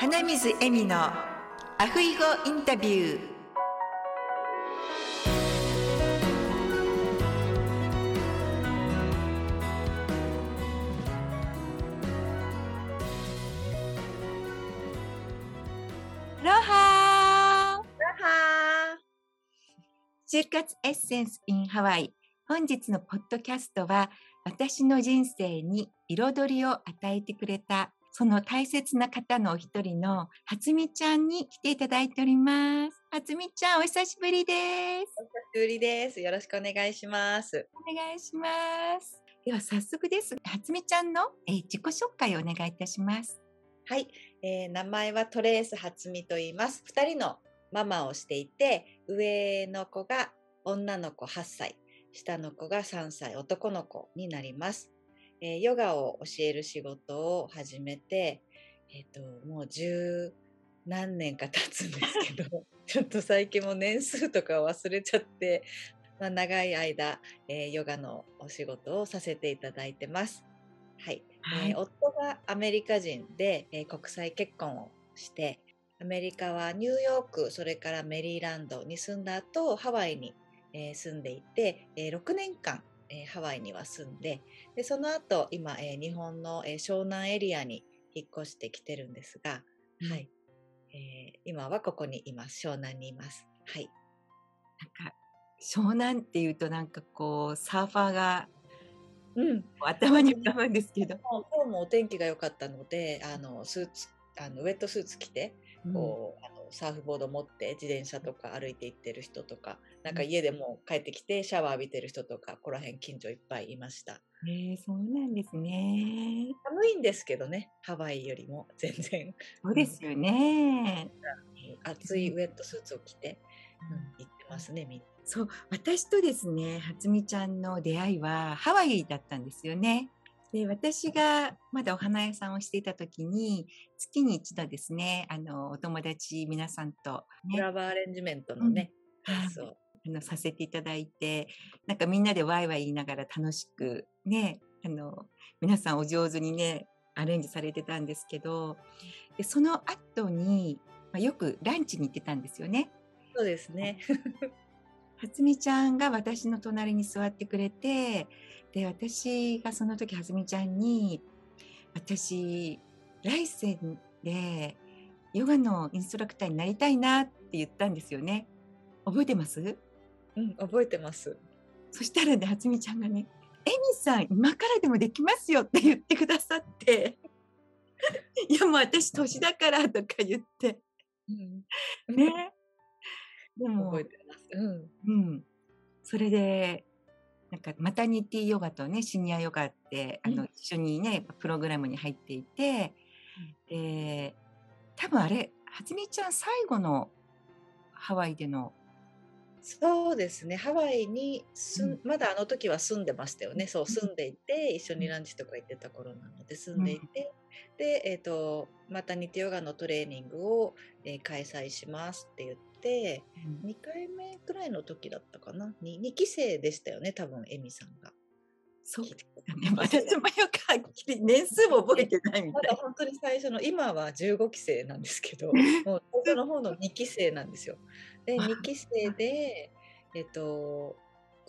花水恵美のアフイゴインタビュー。ロハー。就活エッセンス in ハワイ。本日のポッドキャストは私の人生に彩りを与えてくれたその大切な方のお一人の初美ちゃんに来ていただいております。初美ちゃんお久しぶりです。お久しぶりです。よろしくお願いします。お願いします。では早速です。初美ちゃんの、えー自己紹介をお願いいたします。はい、えー名前はトレース初美と言います。二人のママをしていて、上の子が女の子8歳、下の子が3歳、男の子になります。えーヨガを教える仕事を始めて、えっ、と、もう十何年か経つんですけど、ちょっと最近もう年数とか忘れちゃって、まあ、長い間、えーヨガのお仕事をさせていただいてます。はい。えー夫がアメリカ人で、えー国際結婚をしてアメリカはニューヨークそれからメリーランドに住んだ後ハワイに、えー住んでいて、えー6年間、えーハワイには住んででその後今、えー日本の、えー湘南エリアに引っ越してきてるんですが、うん。はい。えー今はここにいます湘南にいます。はい。なんか湘南っていうとなんかこうサーファーがうん、頭に浮かぶんですけど。今日もお天気が良かったのであのスーツあのウェットスーツ着てこうあのサーフボード持って自転車とか歩いて行ってる人とかなんか家でもう帰ってきてシャワー浴びてる人とかここら辺近所いっぱいいました。うんえーそうなんですね。寒いんですけどねハワイよりも全然。そうですよね。暑いウェットスーツを着て、うん、行ってますねみんな。そう、私とですね、初美ちゃんの出会いはハワイだったんですよね。で、私がまだお花屋さんをしていた時に、月に一度ですね、あの、お友達皆さんと、ね、フラワーアレンジメントのね、はい。やつをあのさせていただいて、なんかみんなでワイワイ言いながら楽しくね、あの、皆さんお上手にね、アレンジされてたんですけど、でその後に、まあ、よくランチに行ってたんですよね。そうですね初美ちゃんが私の隣に座ってくれて、で、私がその時初美ちゃんに、私、来世でヨガのインストラクターになりたいなって言ったんですよね。覚えてます？うん覚えてます。そしたらね、初美ちゃんがね、エミさん、今からでもできますよって言ってくださって、いやもう私年だからとか言って、うん。ね。でも、覚えてうん。うん。それで、なんか、マタニティヨガとね、シニアヨガって、あの、うん一緒にね、プログラムに入っていて、で、多分あれ、はつみちゃん最後のハワイでの、そうですね。ハワイにすん、うん。まだあの時は住んでましたよね。そう住んでいて一緒にランチとか行ってた頃なので住んでいて、で、えー、とマタニティヨガのトレーニングを、えー開催しますって言って2回目くらいの時だったかな？2, 2期生でしたよね多分エミさんが。そう。私もよくはっきり 年数も覚えてないみまたい。だ本当に最初の今は15期生なんですけどもう最初の方の2期生なんですよ。であ2期生でえっと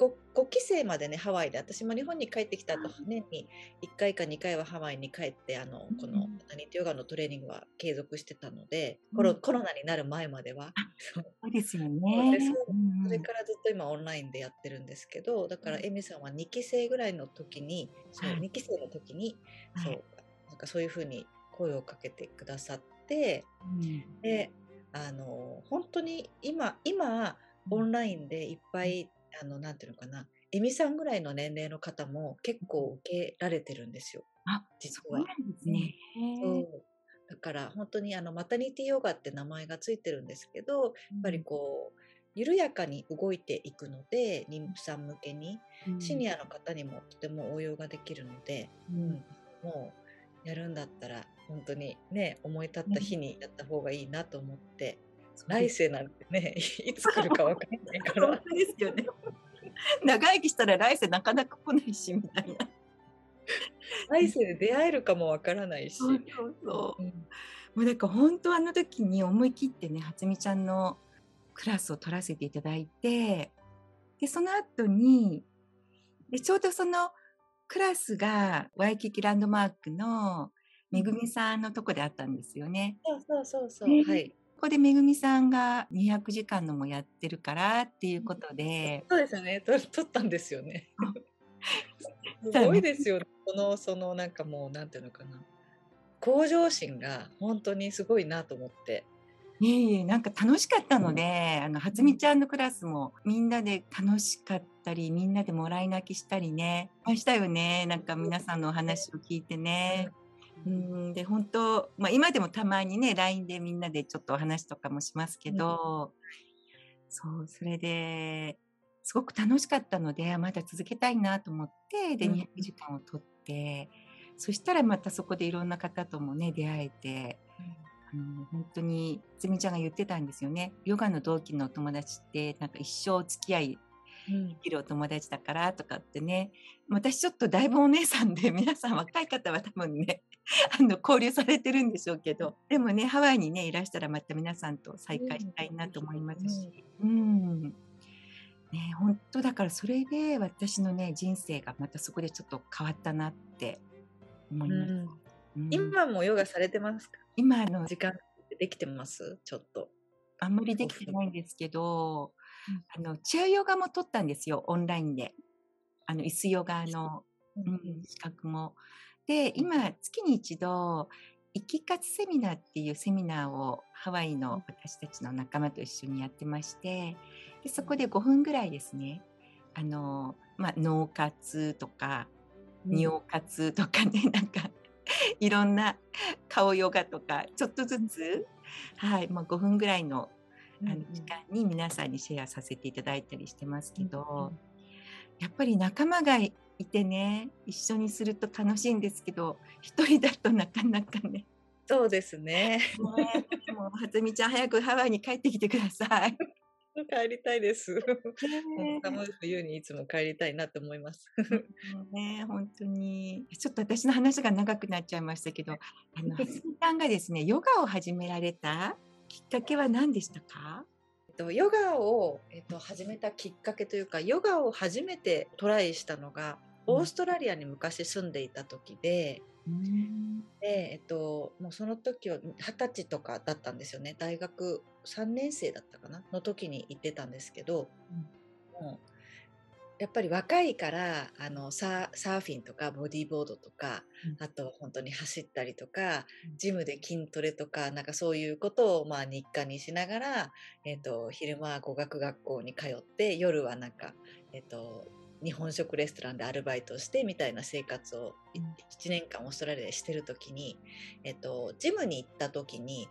5, 5期生までねハワイで私も日本に帰ってきた後年に1回か2回はハワイに帰ってあのこのうん。マタニティヨガのトレーニングは継続してたので、うん。コロコロナになる前までは。そう。ですよね。で。それからずっと今オンラインでやってるんですけどだからうん。エミさんは2期生ぐらいの時にそうはい。2期生の時にはい。そうなんかそういうふうに声をかけてくださってうん。であの本当に今今オンラインでいっぱいあのなんていうのかなエミさんぐらいの年齢の方も結構受けられてるんですよあ、実は。そうなんですね。そう。だから本当にあのマタニティヨガって名前がついてるんですけどやっぱりこう緩やかに動いていくので妊婦さん向けにうん、シニアの方にもとても応用ができるので、うん。もうやるんだったら本当にね思い立った日にやった方がいいなと思って、来世なんてね いつ来るかわかんないか 本ら当ですよね。長生きしたら来世なかなか来ないしみたいな。来世で出会えるかもわからないし。そうそうもうなんか本当あの時に思い切ってね、初美ちゃんのクラスを取らせていただいて、で、その後に、で、ちょうどそのクラスがワイキキランドマークのめぐみさんのとこであったんですよね。そうそうそうそう。ねはい。ここでめぐみさんが200時間のもやってるからっていうことで、そうですよね。と撮ったんですよね う。すごいですよね。そのそのなんかもうなんていうのかな。向上心が本当にすごいなと思って。いえいえ、なんか楽しかったので、あの、初美ちゃんのクラスもみんなで楽しかったり、みんなでもらい泣きしたりね、ましたよね。なんか皆さんのお話を聞いてね。うん、で、本当、まあ今でもたまにね、LINE でみんなでちょっとお話とかもしますけど、そう、それで、すごく楽しかったので、あまだ続けたいなと思って、で、うん。200時間を取って、そしたらまたそこでいろんな方ともね、出会えて、あの本当につみちゃんが言ってたんですよね。ヨガの同期のお友達ってなんか一生お付き合いうんできるお友達だからとかってね。私ちょっとだいぶお姉さんで皆さん若い方は多分ね、あの交流されてるんでしょうけど、でもね、ハワイにね、いらしたらまた皆さんと再会したいなと思いますし。うん。ね、本当だからそれで私のね、人生がまたそこでちょっと変わったなって思います。うんうん今もヨガされてますか？今の時間できてます？ちょっと。あんまりできてないんですけど、あの、チェアヨガも取ったんですよ、オンラインで。あの、椅子ヨガの、うん、資格も。で、今、月に一度、生き活セミナーっていうセミナーをハワイの私たちの仲間と一緒にやってまして、でそこで5分ぐらいですね、あの、まあ、脳活とか、尿活とかね、なんか、いろんな顔ヨガとか、ちょっとずつ、はい、まあ、5分ぐらいのあの時間に皆さんにシェアさせていただいたりしてますけど、やっぱり仲間がいてね、一緒にすると楽しいんですけど、一人だとなかなかね。そうですね。も、はつみちゃん早くハワイに帰ってきてください。帰りたいです。ね寒い冬にいつも帰りたいなと思います。ね本当に。ちょっと私の話が長くなっちゃいましたけど、あの、はつみちゃんがですね、ヨガを始められたきっかけは何でしたか？えっとヨガを、えっと、始めたきっかけというかヨガを初めてトライしたのがうん。オーストラリアに昔住んでいた時で,、うん。でえっと、もうその時は二十歳とかだったんですよね。大学3年生だったかな？の時に行ってたんですけど、もうやっぱり若いからあのサーサーフィンとかボディーボードとか、うん。あとは本当に走ったりとか、うん。ジムで筋トレとかなんかそういうことをまあ日課にしながら、えっと昼間は語学学校に通って夜はなんか、えっと日本食レストランでアルバイトしてみたいな生活をいうん。1年間オーストラリアでしてる時に、えっとジムに行った時に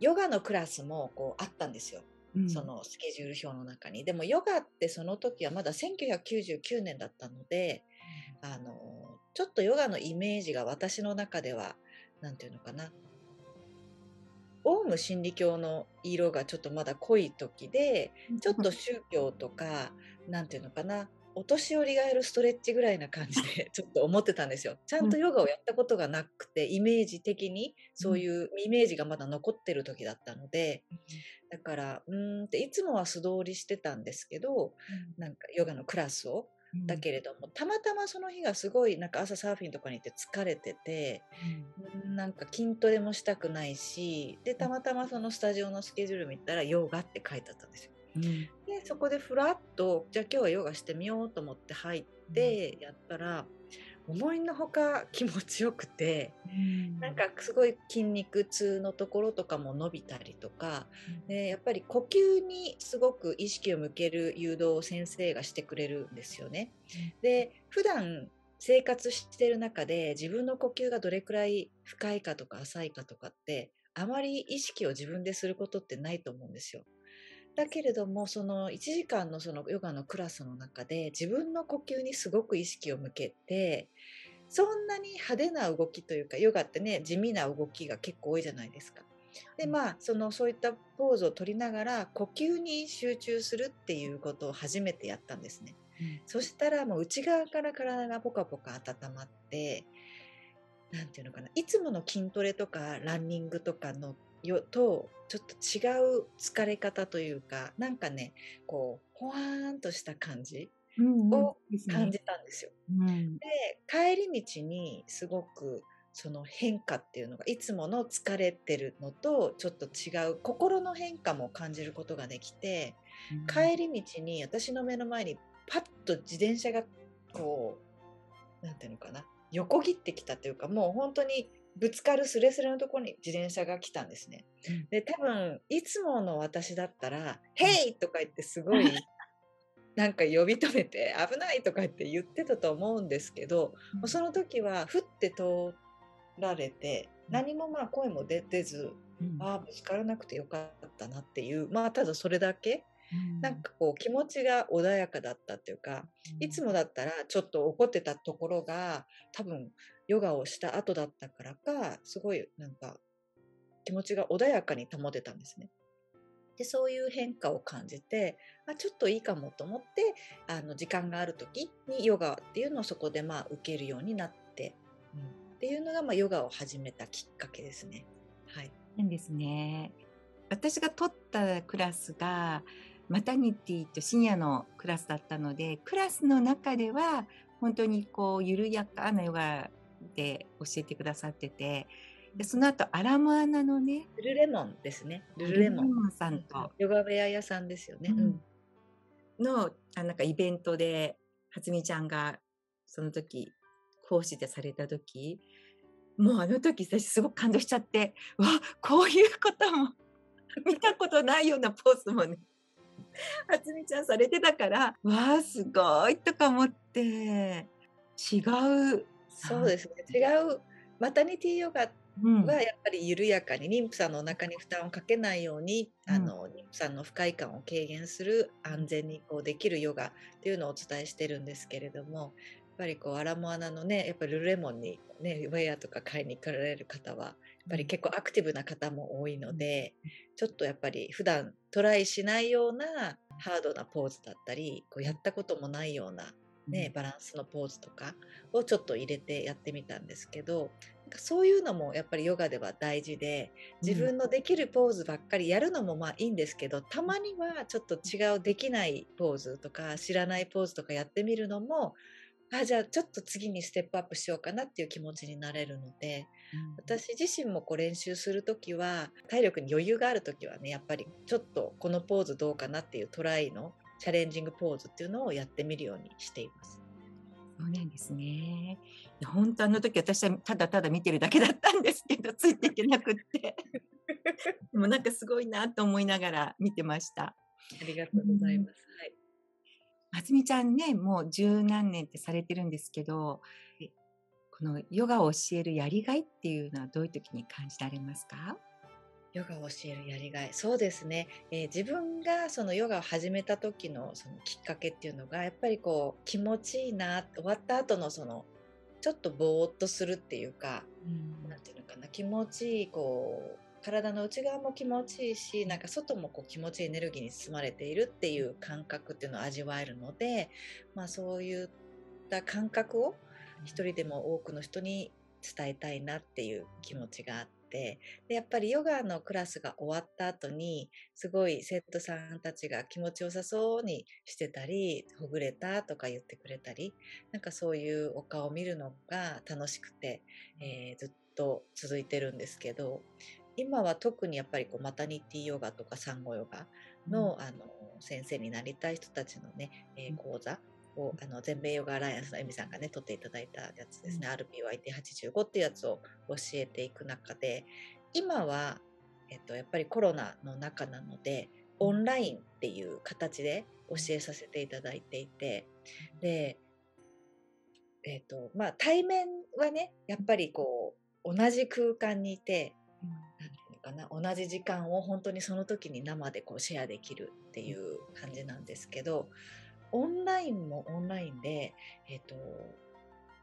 ヨガのクラスもこうあったんですよ。うん。そのスケジュール表の中に。でもヨガってその時はまだ1999年だったので、あのちょっとヨガのイメージが私の中では何て言うのかな。オウム真理教の色がちょっとまだ濃い時でちょっと宗教とか何て言うのかなお年寄りがやるストレッチぐらいな感じで ちょっと思ってたんですよ。ちゃんとヨガをやったことがなくてイメージ的にそういうイメージがまだ残ってる時だったのでだからうーんっていつもは素通りしてたんですけどなんかヨガのクラスをだけれどもたまたまその日がすごいなんか朝サーフィンとかに行って疲れててうん。なんか筋トレもしたくないしでたまたまそのスタジオのスケジュール見たらヨガって書いてあったんですよ。うん。でそこでふらっとじゃあ今日はヨガしてみようと思って入ってやったら、思いのほか気持ちよくてなんかすごい筋肉痛のところとかも伸びたりとか、でやっぱり呼吸にすごく意識を向ける誘導を先生がしてくれるんですよね。で普段生活してる中で自分の呼吸がどれくらい深いかとか浅いかとかってあまり意識を自分ですることってないと思うんですよ。だけれどもその1時間のそのヨガのクラスの中で自分の呼吸にすごく意識を向けてそんなに派手な動きというかヨガってね地味な動きが結構多いじゃないですか。でまあそのそういったポーズを取りながら呼吸に集中するっていうことを初めてやったんですね。そしたらもう内側から体がポカポカ温まってなんていうのかないつもの筋トレとかランニングとかのよとちょっと違う疲れ方というかなんかねこうほわーんとした感じを感じたんですよ。うん、で帰り道にすごくその変化っていうのがいつもの疲れてるのとちょっと違う心の変化も感じることができて、うん、帰り道に私の目の前にパッと自転車がこう何て言うのかな横切ってきたというかもう本当にぶつかるすれすれのところに自転車が来たんですね。で多分いつもの私だったら「ヘイ!」とか言ってすごい なんか呼び止めて「危ない!」とか言って言ってたと思うんですけど、うん、その時はふって通られて何もまあ声も出ず、うん、ああぶつからなくてよかったなっていうまあただそれだけなんかこう気持ちが穏やかだったっていうか、いつもだったらちょっと怒ってたところが多分ヨガをした後だったからかすごいなんか気持ちが穏やかに保てたんですね。でそういう変化を感じてあちょっといいかもと思ってあの時間がある時にヨガっていうのをそこでまあ受けるようになって、うん、っていうのがまあヨガを始めたきっかけですね。はい、いいんですね私が取ったクラスがマタニティと深夜のクラスだったのでクラスの中では本当にこう緩やかなヨガで教えてくださっててでその後アラモアナのねルルレモンですね。ルルレモン。さんと。ヨガ部屋屋さんですよね、うん、のあなんかイベントで初美ちゃんがその時講師でされた時もうあの時私すごく感動しちゃってわこういうことも見たことないようなポーズもね 初美ちゃんされてたからわあすごいとか思って。違う。そうですね。違う。マタニティヨガはやっぱり緩やかに妊婦さんのお腹に負担をかけないように、うん、あの妊婦さんの不快感を軽減する安全にこうできるヨガっていうのをお伝えしてるんですけれどもやっぱりこうアラモアナのねやっぱりルレモンにねウェアとか買いに来られる方はぱり結構アクティブな方も多いので、ちょっとやっぱり普段トライしないようなハードなポーズだったりこうやったこともないようなね、バランスのポーズとかをちょっと入れてやってみたんですけどなんかそういうのもやっぱりヨガでは大事で自分のできるポーズばっかりやるのもまあいいんですけど、たまにはちょっと違うできないポーズとか知らないポーズとかやってみるのもあじゃあちょっと次にステップアップしようかなっていう気持ちになれるので、うん、私自身もこう練習する時は体力に余裕がある時はねやっぱりちょっとこのポーズどうかなっていうトライのチャレンジングポーズっていうのをやってみるようにしています。そうなんですね。本当あの時私はただただ見てるだけだったんですけどついていけなくって でもなんかすごいなと思いながら見てました。ありがとうございます。うん、はい。ますみちゃんねもう十何年ってされてるんですけどこのヨガを教えるやりがいっていうのはどういう時に感じられますか？ヨガを教えるやりがい。そうですね、えー、自分がそのヨガを始めた時のそのきっかけっていうのがやっぱりこう気持ちいいな終わった後のそのちょっとぼーっとするっていうか何、うん、て言うのかな気持ちいいこう体の内側も気持ちいいしなんか外もこう気持ちいいエネルギーに包まれているっていう感覚っていうのを味わえるので、まあ、そういった感覚を一人でも多くの人に伝えたいなっていう気持ちがあってでやっぱりヨガのクラスが終わった後にすごい生徒さんたちが気持ちよさそうにしてたりほぐれたとか言ってくれたりなんかそういうお顔を見るのが楽しくて、えー、ずっと続いてるんですけど今は特にやっぱりこうマタニティヨガとか産後ヨガの,、あの先生になりたい人たちのね、えー、講座をあの全米ヨガアライアンスのエミさんがね取っていただいたやつですね、うん、RPYT85 っていうやつを教えていく中で今は、えっと、やっぱりコロナの中なのでオンラインっていう形で教えさせていただいていてで、えっとまあ、対面はねやっぱりこう同じ空間にいて、うん、なんていうのかな同じ時間を本当にその時に生でこうシェアできるっていう感じなんですけどオンラインもオンラインで、えっ、ー、と、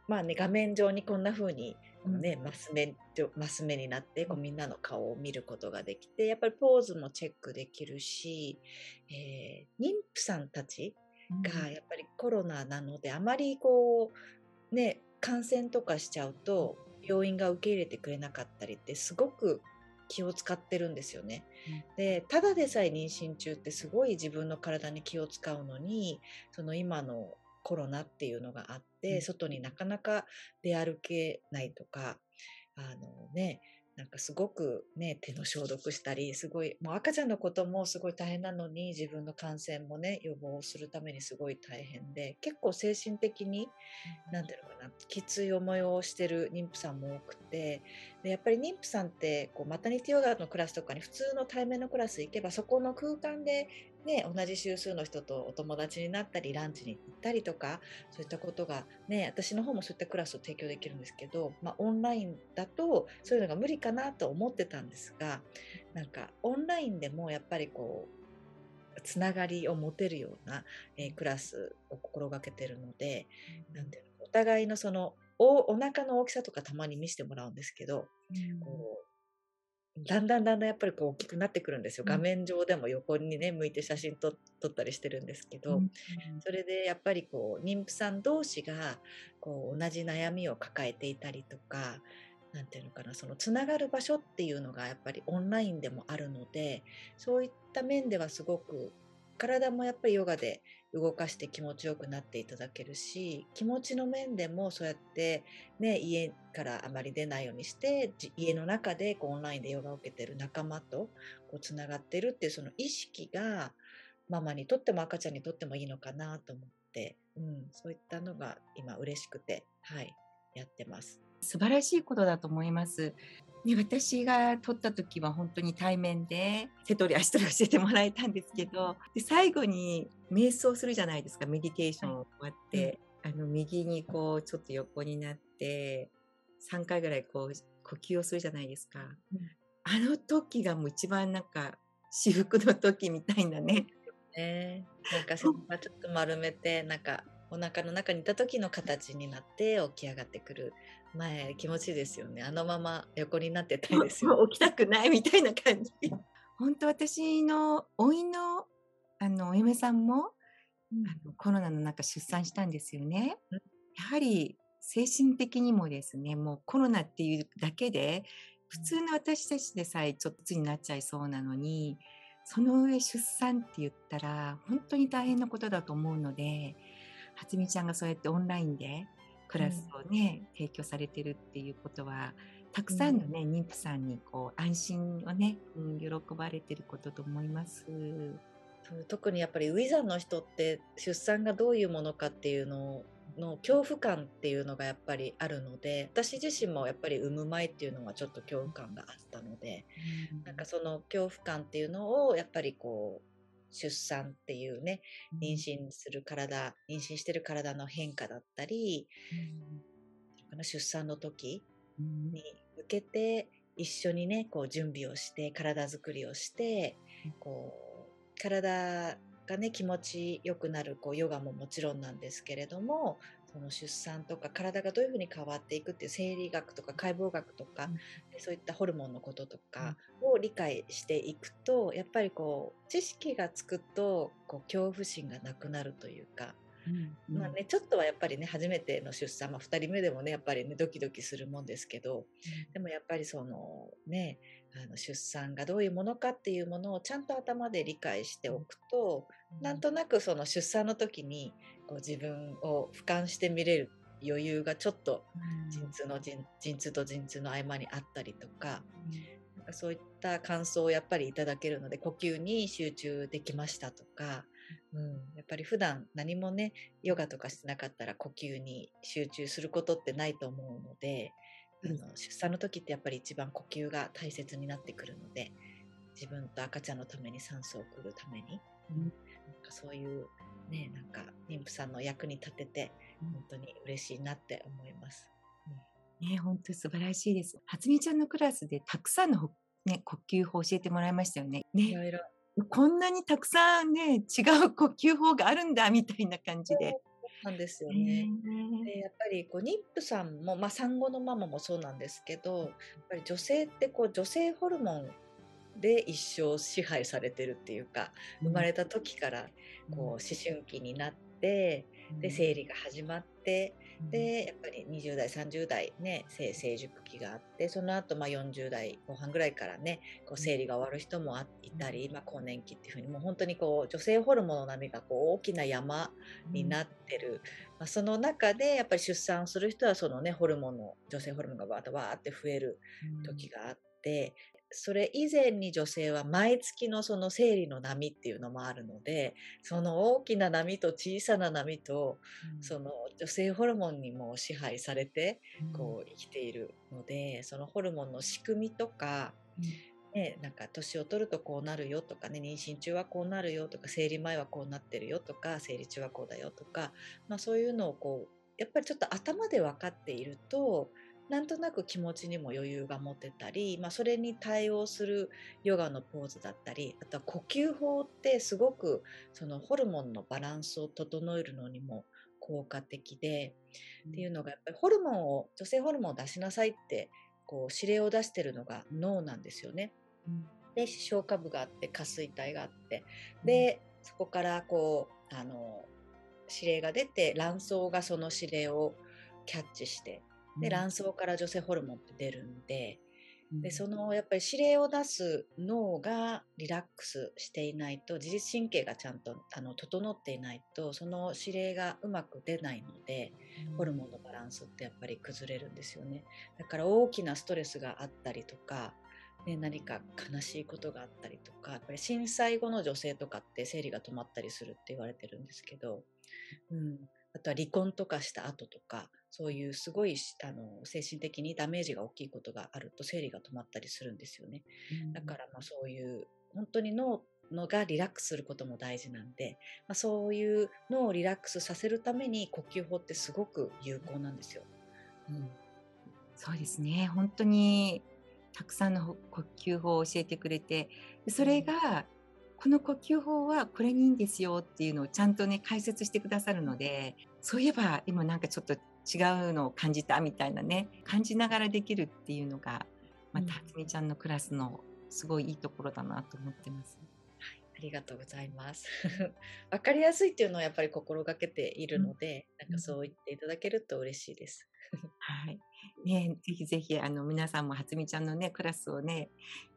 まあね、画面上にこんな風に、ね、マス目、マス目になってこうみんなの顔を見ることができて、やっぱりポーズもチェックできるし、えー、妊婦さんたちがやっぱりコロナなので、あまりこう、ね、感染とかしちゃうと、病院が受け入れてくれなかったりってすごく気を使ってるんですよね。うん、でただでさえ妊娠中ってすごい自分の体に気を使うのにその今のコロナっていうのがあって、うん、外になかなか出歩けないとかあのねなんかすごくね、手の消毒したり、すごい、もう赤ちゃんのこともすごい大変なのに、自分の感染もね、予防するためにすごい大変で、結構精神的に、なんていうのかな、きつい思いをしてる妊婦さんも多くて、でやっぱり妊婦さんって、こう、マタニティヨガのクラスとかに普通の対面のクラス行けば、そこの空間でね、同じ週数の人とお友達になったり、ランチに行ったりとか、そういったことがね、私の方もそういったクラスを提供できるんですけど、まあ、オンラインだとそういうのが無理かなと思ってたんですが、なんかオンラインでもやっぱりこう、つながりを持てるような、えー、クラスを心がけてるので、うん、なんていうのお互いのそのおお腹の大きさとかたまに見せてもらうんですけど、うん、こうだんだんだんだんやっぱりこう大きくなってくるんですよ。画面上でも横にね向いて写真撮ったりしてるんですけど、それでやっぱりこう妊婦さん同士がこう同じ悩みを抱えていたりとか何て言うのかなそのつながる場所っていうのがやっぱりオンラインでもあるのでそういった面ではすごく体もやっぱりヨガで動かして気持ちよくなっていただけるし気持ちの面でもそうやって、ね、家からあまり出ないようにして家の中でこうオンラインでヨガを受けてる仲間とこうつながってるっていうその意識がママにとっても赤ちゃんにとってもいいのかなと思って、うん、そういったのが今嬉しくて、はい、やってます。素晴らしいことだと思います。ね、私が撮った時は本当に対面で手取り足取り教えてもらえたんですけどで最後に瞑想するじゃないですかメディテーション終わって、うん、あの右にこうちょっと横になって3回ぐらいこう呼吸をするじゃないですか、うん、あの時がもう一番なんか至福の時みたいなね。ね。なんかそのちょっと丸めてなんかお腹の中にいた時の形になって起き上がってくる前気持ちいいですよね。あのまま横になってたいですよ起きたくないみたいな感じ。本当私の甥いのあのお嫁さんも、うん、あのコロナの中出産したんですよね、うん、やはり精神的にもですねもうコロナっていうだけで普通の私たちでさえちょっとになっちゃいそうなのにその上出産って言ったら本当に大変なことだと思うので初美ちゃんがそうやってオンラインでクラスをね、うん、提供されてるっていうことはたくさんのね、うん、妊婦さんにこう安心をね、うん、喜ばれてることと思います。特にやっぱりウィザーの人って出産がどういうものかっていうのの恐怖感っていうのがやっぱりあるので私自身もやっぱり産む前っていうのはちょっと恐怖感があったので、うん、なんかその恐怖感っていうのをやっぱりこう出産っていうね、妊娠する体、妊娠してる体の変化だったり、うん、出産の時に向けて一緒にね、こう準備をして、体づくりをして、こう、体がね、気持ちよくなるこうヨガももちろんなんですけれども、その出産とか体がどういうふうに変わっていくっていう生理学とか解剖学とか、うん、そういったホルモンのこととかを理解していくとやっぱりこう知識がつくとこう恐怖心がなくなるというか。うんうん、まあね、ちょっとはやっぱりね初めての出産、まあ、2人目でもねやっぱりねドキドキするもんですけど、うん、でもやっぱりそのねあの出産がどういうものかっていうものをちゃんと頭で理解しておくと、うん、なんとなくその出産の時にこう自分を俯瞰して見れる余裕がちょっと陣痛の陣陣痛と陣痛の合間にあったりとかそういった感想をやっぱりいただけるので呼吸に集中できましたとか、うん、やっぱり普段何もねヨガとかしてなかったら呼吸に集中することってないと思うので、あの出産の時ってやっぱり一番呼吸が大切になってくるので自分と赤ちゃんのために酸素を送るために、うん、なんかそういうね、なんか妊婦さんの役に立てて、本当に嬉しいなって思います。うん、ね、本当に素晴らしいです。初美ちゃんのクラスでたくさんの、ね、呼吸法教えてもらいましたよね。ねいろいろこんなにたくさんね違う呼吸法があるんだみたいな感じで。なんですよね。でやっぱりこう妊婦さんも、まあ、産後のママもそうなんですけどやっぱり女性ってこう女性ホルモンで一生支配されてるっていうか生まれた時からこう思春期になってで生理が始まってでやっぱり20代30代ね性成熟期があってその後まあ40代後半ぐらいからねこう生理が終わる人もいたり、まあ、更年期っていうふうにもう本当にこう女性ホルモンの波がこう大きな山になってる、まあ、その中でやっぱり出産する人はそのねホルモンの女性ホルモンがわーっとわーって増える時があって。それ以前に女性は毎月のその生理の波っていうのもあるのでその大きな波と小さな波と、うん、その女性ホルモンにも支配されてこう生きているので、うん、そのホルモンの仕組みとか、うん、ね、なんか年を取るとこうなるよとかね妊娠中はこうなるよとか生理前はこうなってるよとか生理中はこうだよとか、まあ、そういうのをこうやっぱりちょっと頭で分かっているとなんとなく気持ちにも余裕が持てたり、まあ、それに対応するヨガのポーズだったりあとは呼吸法ってすごくそのホルモンのバランスを整えるのにも効果的で、うん、っていうのがやっぱりホルモンを女性ホルモンを出しなさいってこう指令を出してるのが脳なんですよね。うん、で消化部があって下垂体があってで、うん、そこからこうあの指令が出て卵巣がその指令をキャッチしてで卵巣から女性ホルモンって出るんででそのやっぱり指令を出す脳がリラックスしていないと自律神経がちゃんとあの整っていないとその指令がうまく出ないので、うん、ホルモンのバランスってやっぱり崩れるんですよね。だから大きなストレスがあったりとか、ね、何か悲しいことがあったりとかやっぱり震災後の女性とかって生理が止まったりするって言われてるんですけど、うん、あとは離婚とかした後とかそういうすごいあの精神的にダメージが大きいことがあると生理が止まったりするんですよね。うん、だからまあそういう本当に脳のがリラックスすることも大事なんで、まあ、そういう脳をリラックスさせるために呼吸法ってすごく有効なんですよ。うん、そうですね本当にたくさんの呼吸法を教えてくれてそれが、この呼吸法はこれにいいんですよっていうのをちゃんとね解説してくださるのでそういえば今なんかちょっと違うのを感じたみたいなね感じながらできるっていうのがまた初美ちゃんのクラスのすごいいいところだなと思ってます。はい、ありがとうございます。わかりやすいっていうのはやっぱり心がけているので、うん、なんかそう言っていただけると嬉しいです。はい。ね、ぜひぜひあの皆さんも初美ちゃんのねクラスをね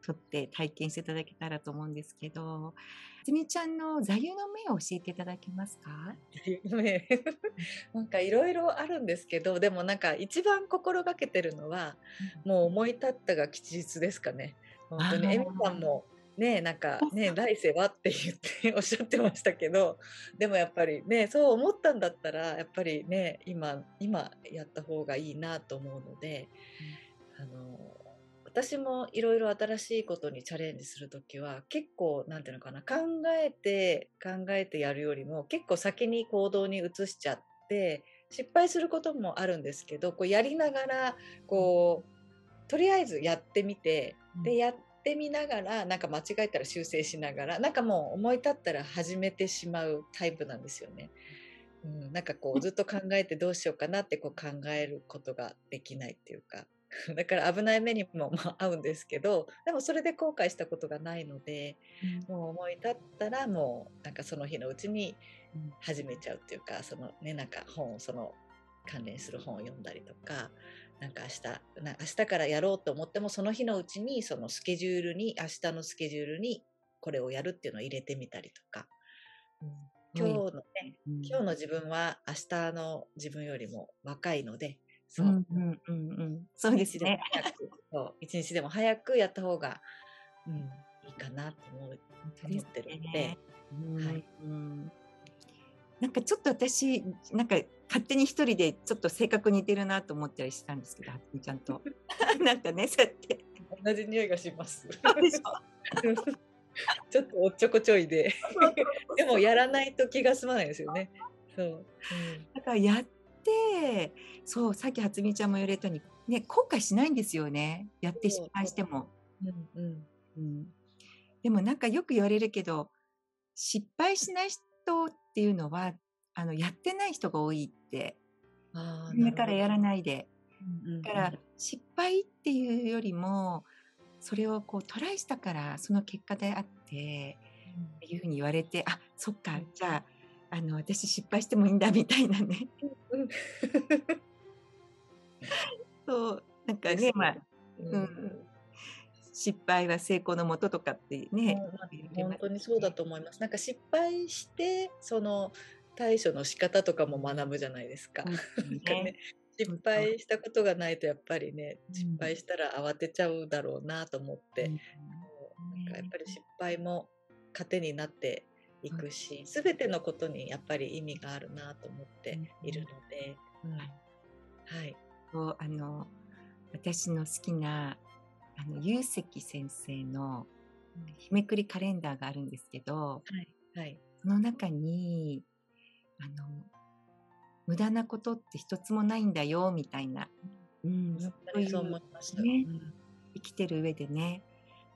取って体験していただけたらと思うんですけど、初美ちゃんの座右の銘を教えていただけますか？なんかいろいろあるんですけど、でもなんか一番心がけてるのは、もう思い立ったが吉日ですかね。本当にエミさんもねなんかね 来世はって言っておっしゃってましたけどでもやっぱりねそう思ったんだったらやっぱりね今今やった方がいいなと思うので、うん、あの私もいろいろ新しいことにチャレンジする時は結構なんていうのかな考えて考えてやるよりも結構先に行動に移しちゃって失敗することもあるんですけどこうやりながらこうとりあえずやってみてでやっってみながらなんか間違えたら修正しながらなんかもう思い立ったら始めてしまうタイプなんですよね。うん、なんかこうずっと考えてどうしようかなってこう考えることができないっていうか。だから危ない目にもま合うんですけどでもそれで後悔したことがないので、うん、もう思い立ったらもうなんかその日のうちに始めちゃうっていうかそのねなんか本その関連する本を読んだりとかなんか明日な明日からやろうと思ってもその日のうちにそのスケジュールに明日のスケジュールにこれをやるっていうのを入れてみたりとか、うん、今日のね、うん、今日の自分は明日の自分よりも若いのでそう,、うんうんうん、そうですね。一日でも早くやった方が、うん、いいかなと思う思ってるので、ね、はい、うんなんかちょっと私なんか勝手に一人でちょっと性格似てるなと思ったりしたんですけど、はつみちゃんと。なんかね、そうやって。同じ匂いがします。ちょっとおっちょこちょいで。でもやらないと気が済まないですよね。そう。うん、だからやって、そう、さっき初美ちゃんも言われたように、ね、後悔しないんですよね。やって失敗しても。うんうんうん、でもなんかよく言われるけど、失敗しない人っていうのはあのやってない人が多いって。だからやらないで、だから失敗っていうよりもそれをこうトライしたからその結果であって、うん、いうふうに言われてあそっかじゃああの私失敗してもいいんだみたいなね。うん、そうなんかね、まあ、うん、失敗は成功のもととかってね、うん、本当にそうだと思います。なんか失敗してその対処の仕方とかも学ぶじゃないですか。ね。ね、失敗したことがないとやっぱりね、失敗したら慌てちゃうだろうなと思って、うん、なんかやっぱり失敗も糧になっていくし、すべてのことにやっぱり意味があるなと思っているので、うん、はい。あの私の好きなあの有石先生の日めくりカレンダーがあるんですけど、はいはい、その中にあの無駄なことって一つもないんだよみたいな、うん、そういう思いました、ね、うん、生きてる上でね。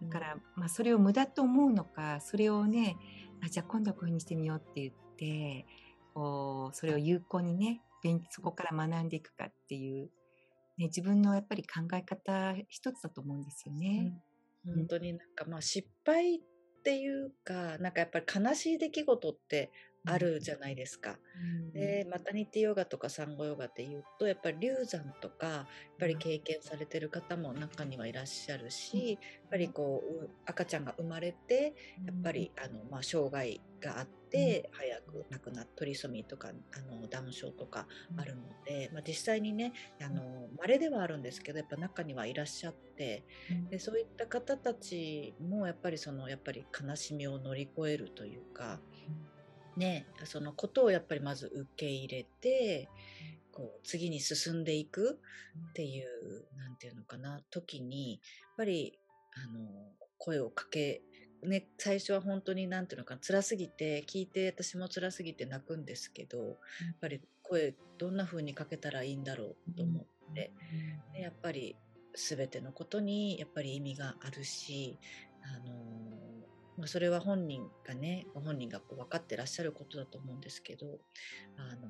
だから、まあ、それを無駄と思うのかそれをねあじゃあ今度はこういうふうにしてみようって言ってこうそれを有効にねそこから学んでいくかっていう、ね、自分のやっぱり考え方一つだと思うんですよね。うん、本当になんかまあ失敗っていうかなんかやっぱり悲しい出来事ってあるじゃないですか。うん、でマタニティヨガとか産後ヨガっていうとやっぱり流産とかやっぱり経験されてる方も中にはいらっしゃるし、やっぱりこう赤ちゃんが生まれてやっぱりあの、まあ、障害があって、早く亡くなっトリソミーとかあのダウン症とかあるので、まあ、実際にねあの稀ではあるんですけどやっぱ中にはいらっしゃってでそういった方たちもやっぱりそのやっぱり悲しみを乗り越えるというか。ね、そのことをやっぱりまず受け入れて、こう次に進んでいくっていう、なんていうのかな、時に、やっぱり、あの、声をかけ、ね、最初は本当になんていうのかな、辛すぎて、聞いて私も辛すぎて泣くんですけど、やっぱり声どんな風にかけたらいいんだろうと思って、でやっぱり全てのことにやっぱり意味があるし、あのまあ、それは本人がね本人がこう分かってらっしゃることだと思うんですけどあの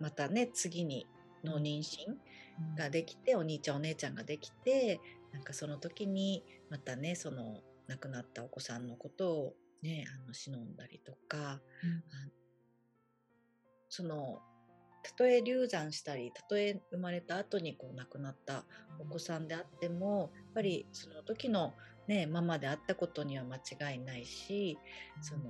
またね次にの妊娠ができて、お兄ちゃんお姉ちゃんができてなんかその時にまたねその亡くなったお子さんのことをねあの忍んだりとか、うん、そのたとえ流産したりたとえ生まれた後にこう亡くなったお子さんであってもやっぱりその時のね、ママであったことには間違いないし、その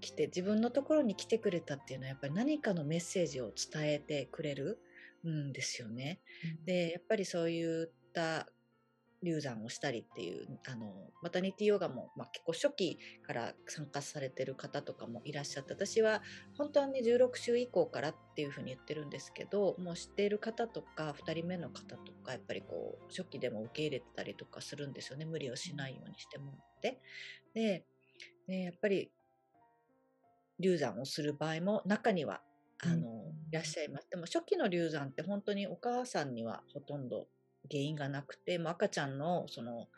来て自分のところに来てくれたっていうのはやっぱり何かのメッセージを伝えてくれるんですよね。うん、でやっぱりそういった流産をしたりっていうあのマタニティヨガも、まあ、結構初期から参加されてる方とかもいらっしゃって私は本当はね16週以降からっていうふうに言ってるんですけどもう知っている方とか2人目の方とかやっぱりこう初期でも受け入れてたりとかするんですよね。無理をしないようにしてもらって。ででやっぱり流産をする場合も中にはあの、いらっしゃいます。でも初期の流産って本当にお母さんにはほとんど原因がなくて、もう赤ちゃんのその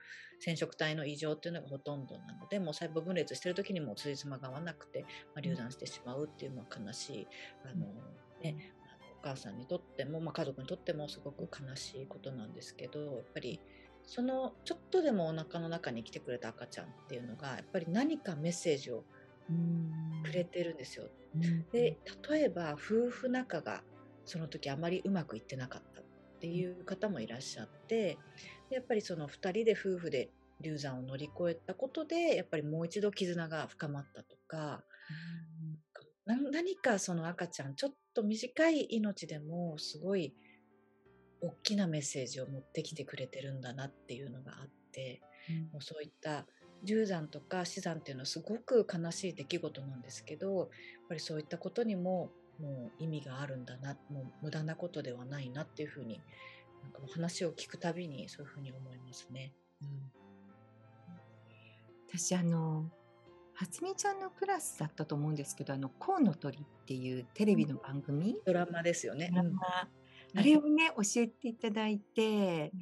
染色体の異常っていうのがほとんどなので、もう細胞分裂してる時にもつじつまが合わなくて、まあ、流産してしまうっていうのは悲しい、あのね、お母さんにとっても、まあ、家族にとってもすごく悲しいことなんですけど、やっぱりそのちょっとでもお腹の中に来てくれた赤ちゃんっていうのが、やっぱり何かメッセージをくれてるんですよ。で、例えば夫婦仲がその時あまりうまくいってなかった。っていう方もいらっしゃってやっぱりその2人で夫婦で流産を乗り越えたことでやっぱりもう一度絆が深まったとか、うん、何かその赤ちゃんちょっと短い命でもすごい大きなメッセージを持ってきてくれてるんだなっていうのがあって、うん、もうそういった流産とか死産っていうのはすごく悲しい出来事なんですけどやっぱりそういったことにももう意味があるんだなもう無駄なことではないなっていうふうになんか話を聞くたびにそういうふうに思いますね。うん、私あの初美ちゃんのクラスだったと思うんですけど「あのコウノトリ」っていうテレビの番組、ドラマですよね。ドラマ、あれをね教えていただいて、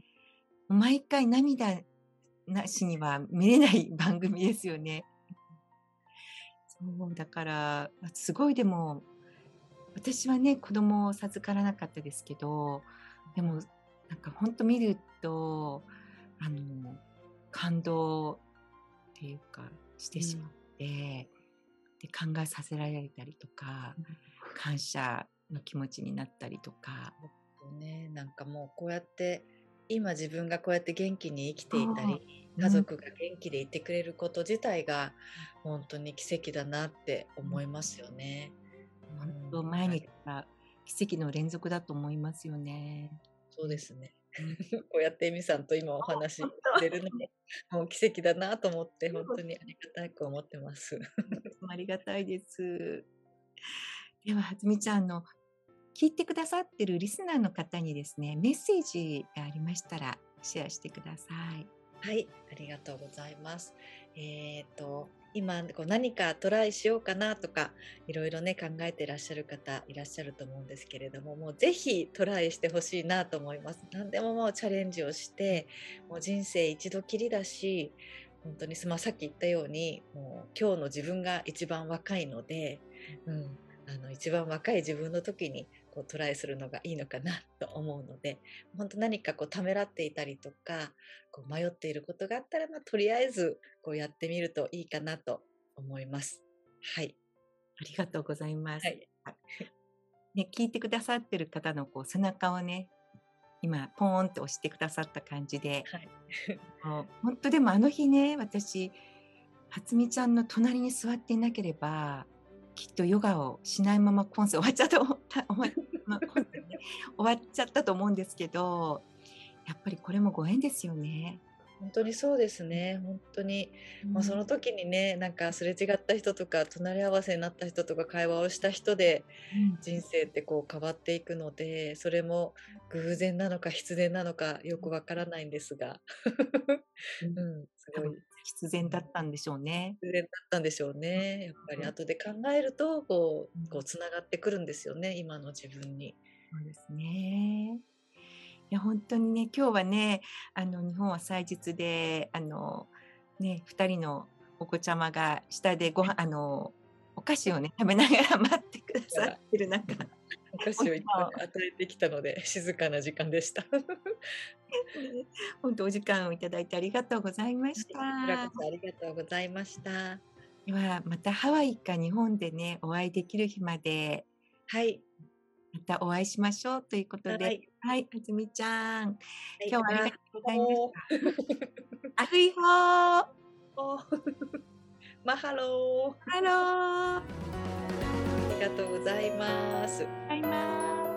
毎回涙なしには見れない番組ですよね。そうだからすごいでも私はね子供を授からなかったですけどでもなんか本当見るとあの感動っていうかしてしまって、で考えさせられたりとか、感謝の気持ちになったりとか。ね、なんかもうこうやって今自分がこうやって元気に生きていたり家族が元気でいてくれること自体が本当に奇跡だなって思いますよね。本当毎日が奇跡の連続だと思いますよね。そうですね。こうやってエミさんと今お話ししてるのももう奇跡だなと思って本当にありがたく思ってます。ありがたいです。でははずみちゃんの聞いてくださってるリスナーの方にですねメッセージがありましたらシェアしてください。はい、ありがとうございます。えっ、ー、と今こう何かトライしようかなとかいろいろね考えてらっしゃる方いらっしゃると思うんですけれどももうぜひトライしてほしいなと思います。何でももうチャレンジをしてもう人生一度きりだし本当に、ま、さっき言ったようにもう今日の自分が一番若いので、うん、あの一番若い自分の時にこうトライするのがいいのかなと思うので本当何かこうためらっていたりとかこう迷っていることがあったら、まあ、とりあえずこうやってみるといいかなと思います。はい。ありがとうございます。はい、ね、聞いてくださってる方のこう背中をね今ポーンって押してくださった感じで、はい、本当でもあの日ね私初美ちゃんの隣に座っていなければきっとヨガをしないままコンサート終わっちゃった終わ終わっちゃったと思うんですけどやっぱりこれもご縁ですよね。本当にそうですね。本当に、うん、まあ、その時にねなんかすれ違った人とか隣り合わせになった人とか会話をした人で人生ってこう変わっていくのでそれも偶然なのか必然なのかよくわからないんですが、うん、すごい必然だったんでしょうね。必然だったんでしょうね。やっぱり後で考えるとこうこうつながってくるんですよね今の自分に。そうですね。いや本当にね今日はねあの日本は祭日であのね2人のお子ちゃまが下でご飯あのお菓子をね食べながら待ってくださってる中お菓子をいっぱい与えてきたので 静かな時間でした。本当お時間をいただいてありがとうございました。ありがとうございました。ではまたハワイか日本でねお会いできる日まで。はい。またお会いしましょうということで、はい、はい、あずみちゃん、はい、今日はありがとうございました。アフイホ ー。マハロー。ハロー。ありがとうございます。